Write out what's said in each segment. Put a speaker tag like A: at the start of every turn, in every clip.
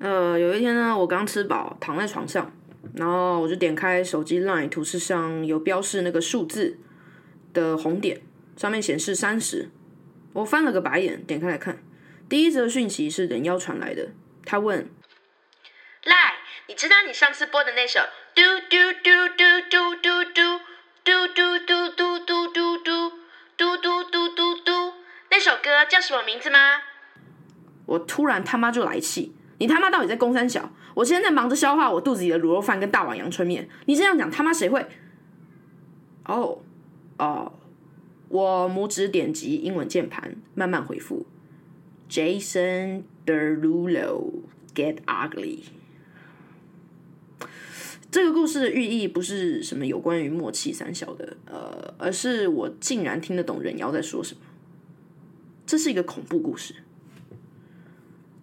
A: 呃，有一天呢，我刚吃饱，躺在床上，然后我就点开手机 LINE 图示上有标示那个数字的红点，上面显示三十。我翻了个白眼，点开来看，第一则讯息是人妖传来的，他问：
B: 赖，你知道你上次播的那首嘟嘟嘟嘟嘟嘟嘟嘟嘟嘟嘟嘟嘟嘟嘟嘟嘟嘟嘟那首歌叫什么名字吗？
A: 我突然他妈就来气，你他妈到底在攻三小？我现在在忙着消化我肚子里的卤肉饭跟大碗阳春面，你这样讲他妈谁会？哦，哦，我拇指点击英文键盘，慢慢回复：Jason Derulo get ugly。这个故事的寓意不是什么有关于默契三小的，呃，而是我竟然听得懂人妖在说什么。这是一个恐怖故事。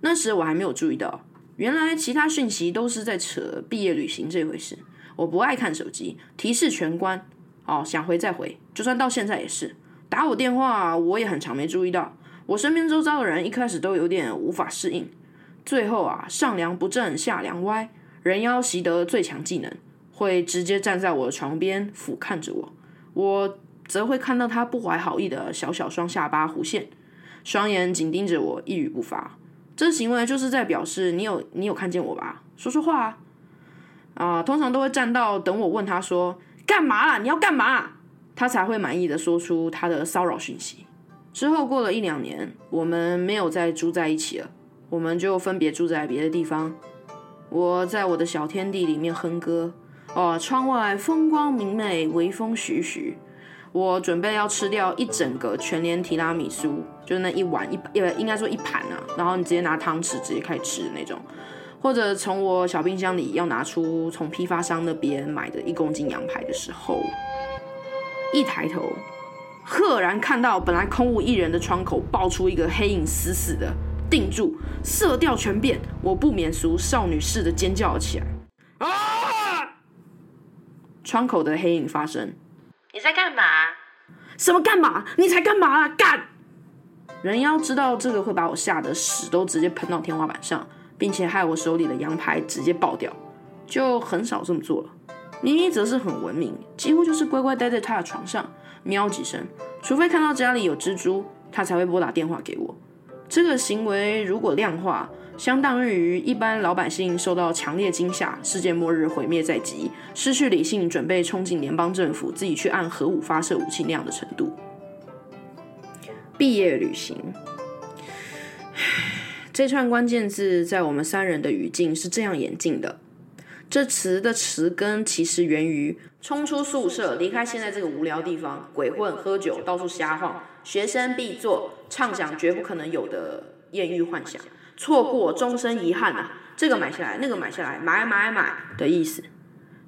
A: 那时我还没有注意到，原来其他讯息都是在扯毕业旅行这回事。我不爱看手机，提示全关。哦，想回再回，就算到现在也是。打我电话，我也很常没注意到。我身边周遭的人一开始都有点无法适应，最后啊，上梁不正下梁歪，人妖习得最强技能，会直接站在我的床边俯瞰着我，我则会看到他不怀好意的小小双下巴弧线，双眼紧盯着我，一语不发。这行为就是在表示你有你有看见我吧？说说话啊！啊，通常都会站到等我问他说干嘛啦？你要干嘛？他才会满意的说出他的骚扰讯息。之后过了一两年，我们没有再住在一起了，我们就分别住在别的地方。我在我的小天地里面哼歌，哦，窗外风光明媚，微风徐徐。我准备要吃掉一整个全联提拉米苏，就是那一碗一呃，应该说一盘啊，然后你直接拿汤匙直接开始吃的那种，或者从我小冰箱里要拿出从批发商那边买的一公斤羊排的时候，一抬头，赫然看到本来空无一人的窗口爆出一个黑影，死死的定住，色调全变，我不免俗少女似的尖叫起来，啊！窗口的黑影发生。
B: 你在干嘛？
A: 什么干嘛？你才干嘛啊！干！人妖知道这个会把我吓得屎都直接喷到天花板上，并且害我手里的羊排直接爆掉，就很少这么做了。妮妮则是很文明，几乎就是乖乖待在他的床上，喵几声，除非看到家里有蜘蛛，他才会拨打电话给我。这个行为如果量化，相当于一般老百姓受到强烈惊吓，世界末日毁灭在即，失去理性，准备冲进联邦政府，自己去按核武发射武器那样的程度。毕业旅行，这串关键字在我们三人的语境是这样演进的。这词的词根其实源于冲出宿舍，离开现在这个无聊地方，鬼混、喝酒、到处瞎晃，学生必做，畅想绝不可能有的艳遇幻想。错过终身遗憾啊！这个买下来，那个买下来，买买买的意思。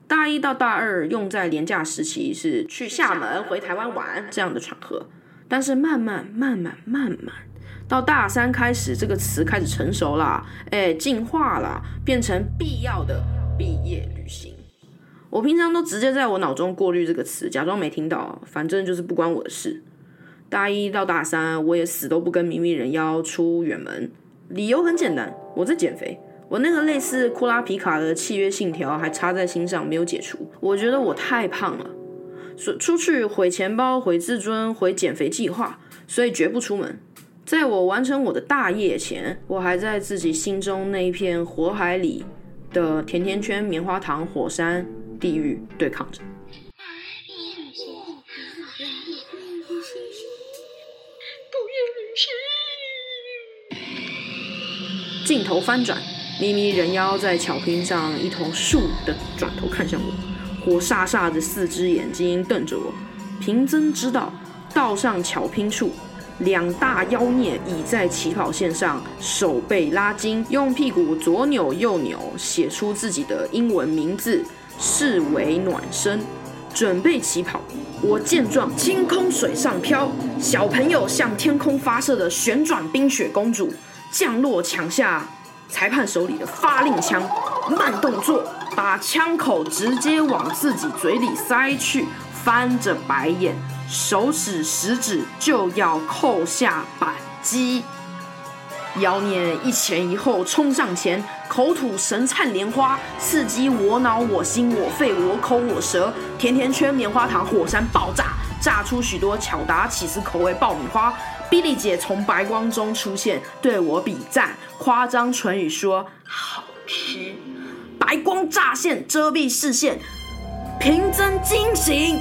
A: 大一到大二用在廉价时期是去厦门、回台湾玩这样的场合，但是慢慢慢慢慢慢到大三开始，这个词开始成熟啦，哎，进化了，变成必要的毕业旅行。我平常都直接在我脑中过滤这个词，假装没听到，反正就是不关我的事。大一到大三，我也死都不跟明明人妖出远门。理由很简单，我在减肥。我那个类似库拉皮卡的契约信条还插在心上，没有解除。我觉得我太胖了，说出去毁钱包、毁自尊、毁减肥计划，所以绝不出门。在我完成我的大业前，我还在自己心中那一片火海里的甜甜圈、棉花糖、火山、地狱对抗着。镜头翻转，咪咪人妖在巧拼上一头竖的转头看向我，火煞煞的四只眼睛瞪着我。平增知道，道上巧拼处，两大妖孽已在起跑线上，手背拉筋，用屁股左扭右扭，写出自己的英文名字，视为暖身，准备起跑。我见状，清空水上漂，小朋友向天空发射的旋转冰雪公主。降落抢下裁判手里的发令枪，慢动作把枪口直接往自己嘴里塞去，翻着白眼，手指食指就要扣下扳机。妖孽一前一后冲上前，口吐神灿莲花，刺激我脑、我心、我肺、我口、我舌。甜甜圈、棉花糖、火山爆炸，炸出许多巧达起司口味爆米花。比利姐从白光中出现，对我比赞，夸张唇语说：“好吃。”白光乍现，遮蔽视线，平增惊醒。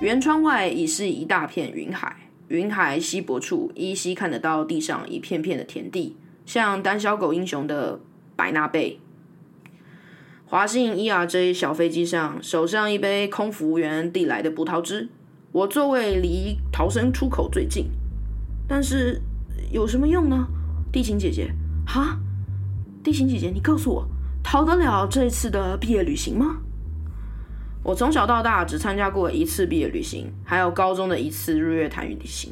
A: 圆窗外已是一大片云海。云海稀薄处，依稀看得到地上一片片的田地，像胆小狗英雄的白纳贝。华信 ERJ 小飞机上，手上一杯空服务员递来的葡萄汁。我座位离逃生出口最近，但是有什么用呢？地勤姐姐，哈，地勤姐姐，你告诉我，逃得了这次的毕业旅行吗？我从小到大只参加过一次毕业旅行，还有高中的一次日月潭旅行。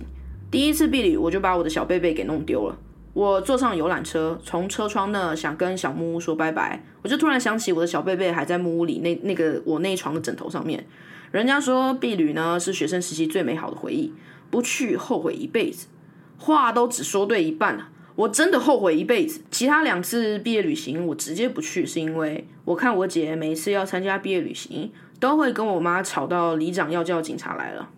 A: 第一次毕旅，我就把我的小贝贝给弄丢了。我坐上游览车，从车窗那想跟小木屋说拜拜，我就突然想起我的小贝贝还在木屋里那那个我那床的枕头上面。人家说毕旅呢是学生时期最美好的回忆，不去后悔一辈子。话都只说对一半了，我真的后悔一辈子。其他两次毕业旅行我直接不去，是因为我看我姐每一次要参加毕业旅行。都会跟我妈吵到里长要叫警察来了。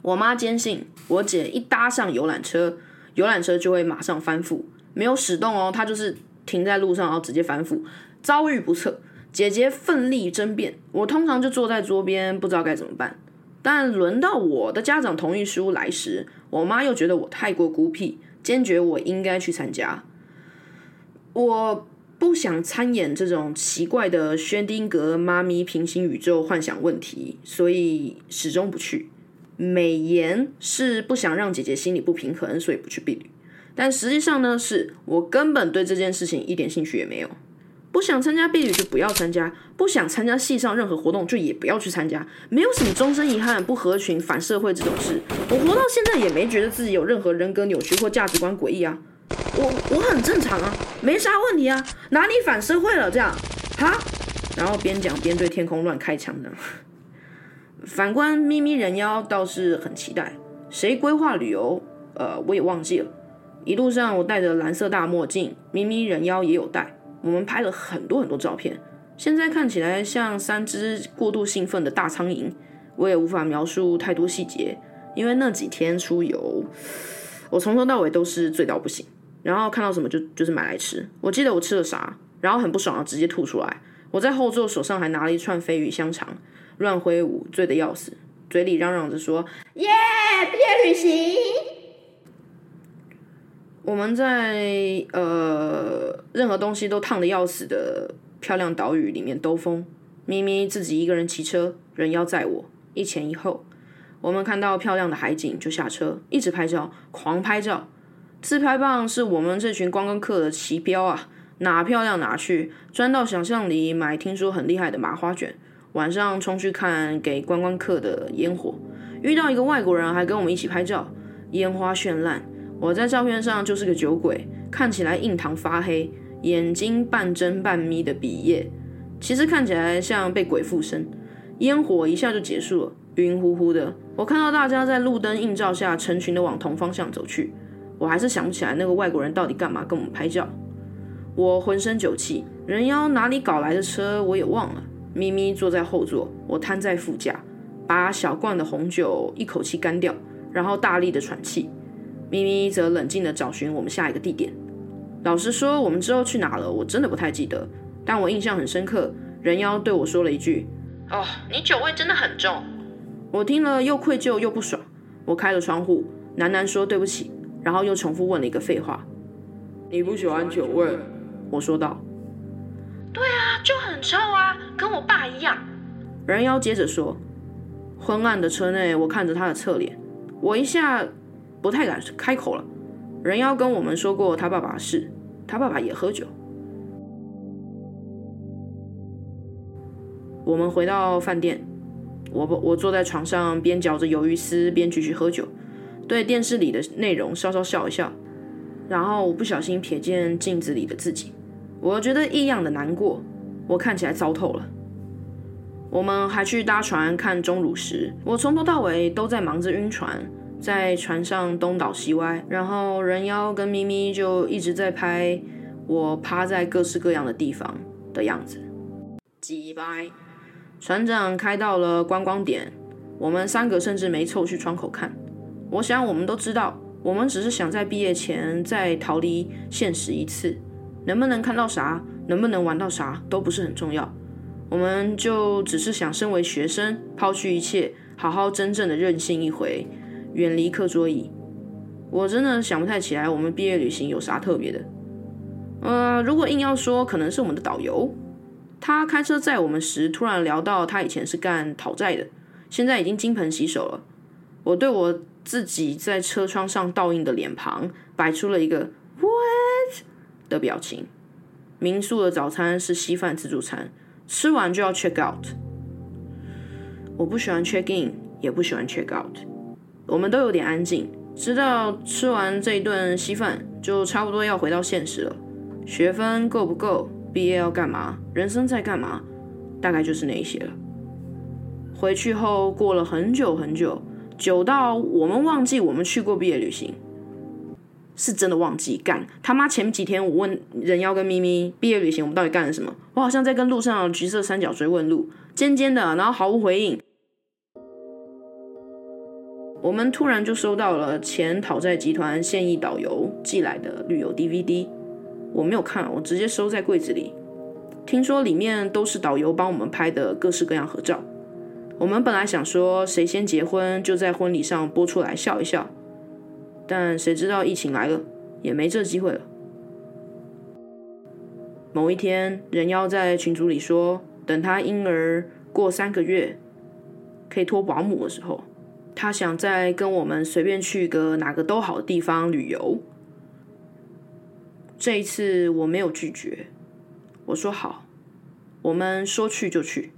A: 我妈坚信我姐一搭上游览车，游览车就会马上翻覆，没有始动哦，她就是停在路上，然后直接翻覆，遭遇不测。姐姐奋力争辩，我通常就坐在桌边，不知道该怎么办。但轮到我的家长同意书来时，我妈又觉得我太过孤僻，坚决我应该去参加。我。不想参演这种奇怪的薛丁格妈咪平行宇宙幻想问题，所以始终不去。美颜是不想让姐姐心里不平衡，所以不去避旅。但实际上呢，是我根本对这件事情一点兴趣也没有。不想参加避旅就不要参加，不想参加系上任何活动就也不要去参加。没有什么终身遗憾、不合群、反社会这种事。我活到现在也没觉得自己有任何人格扭曲或价值观诡异啊。我我很正常啊，没啥问题啊，哪里反社会了这样？哈，然后边讲边对天空乱开枪的。反观咪咪人妖倒是很期待，谁规划旅游？呃，我也忘记了。一路上我戴着蓝色大墨镜，咪咪人妖也有戴，我们拍了很多很多照片。现在看起来像三只过度兴奋的大苍蝇，我也无法描述太多细节，因为那几天出游，我从头到尾都是醉到不行。然后看到什么就就是买来吃。我记得我吃了啥，然后很不爽，直接吐出来。我在后座手上还拿了一串飞鱼香肠，乱挥舞，醉得要死，嘴里嚷嚷着说：“ 耶，毕业旅行！”我们在呃任何东西都烫的要死的漂亮岛屿里面兜风。咪咪自己一个人骑车，人妖载我，一前一后。我们看到漂亮的海景就下车，一直拍照，狂拍照。自拍棒是我们这群观光客的旗标啊，哪漂亮哪去，钻到想象里买听说很厉害的麻花卷，晚上冲去看给观光客的烟火，遇到一个外国人还跟我们一起拍照，烟花绚烂，我在照片上就是个酒鬼，看起来印堂发黑，眼睛半睁半眯的比耶，其实看起来像被鬼附身，烟火一下就结束了，晕乎乎的，我看到大家在路灯映照下成群的往同方向走去。我还是想不起来那个外国人到底干嘛跟我们拍照。我浑身酒气，人妖哪里搞来的车我也忘了。咪咪坐在后座，我瘫在副驾，把小罐的红酒一口气干掉，然后大力的喘气。咪咪则冷静地找寻我们下一个地点。老实说，我们之后去哪了，我真的不太记得。但我印象很深刻，人妖对我说了一句：“
B: 哦，你酒味真的很重。”
A: 我听了又愧疚又不爽。我开了窗户，喃喃说：“对不起。”然后又重复问了一个废话：“你不喜欢酒味？”我说道：“
B: 对啊，就很臭啊，跟我爸一样。”
A: 人妖接着说：“昏暗的车内，我看着他的侧脸，我一下不太敢开口了。人妖跟我们说过他爸爸的事，他爸爸也喝酒。”我们回到饭店，我我坐在床上，边嚼着鱿鱼丝，边继续喝酒。对电视里的内容稍稍笑一笑，然后我不小心瞥见镜子里的自己，我觉得异样的难过，我看起来糟透了。我们还去搭船看钟乳石，我从头到尾都在忙着晕船，在船上东倒西歪，然后人妖跟咪咪就一直在拍我趴在各式各样的地方的样子。几拜，船长开到了观光点，我们三个甚至没凑去窗口看。我想我们都知道，我们只是想在毕业前再逃离现实一次，能不能看到啥，能不能玩到啥都不是很重要，我们就只是想身为学生，抛去一切，好好真正的任性一回。远离课桌椅，我真的想不太起来我们毕业旅行有啥特别的。呃，如果硬要说，可能是我们的导游，他开车载我们时，突然聊到他以前是干讨债的，现在已经金盆洗手了。我对我自己在车窗上倒映的脸庞摆出了一个 “what” 的表情。民宿的早餐是稀饭自助餐，吃完就要 check out。我不喜欢 check in，也不喜欢 check out。我们都有点安静，知道吃完这一顿稀饭就差不多要回到现实了。学分够不够？毕业要干嘛？人生在干嘛？大概就是那一些了。回去后过了很久很久，久到我们忘记我们去过毕业旅行，是真的忘记。干他妈！前几天我问人妖跟咪咪毕业旅行我们到底干了什么，我好像在跟路上橘色三角锥问路，尖尖的，然后毫无回应。我们突然就收到了前讨债集团现役导游寄来的旅游 DVD，我没有看，我直接收在柜子里。听说里面都是导游帮我们拍的各式各样合照。我们本来想说谁先结婚就在婚礼上播出来笑一笑，但谁知道疫情来了，也没这机会了。某一天，人妖在群组里说，等他婴儿过三个月，可以托保姆的时候。他想再跟我们随便去个哪个都好的地方旅游。这一次我没有拒绝，我说好，我们说去就去。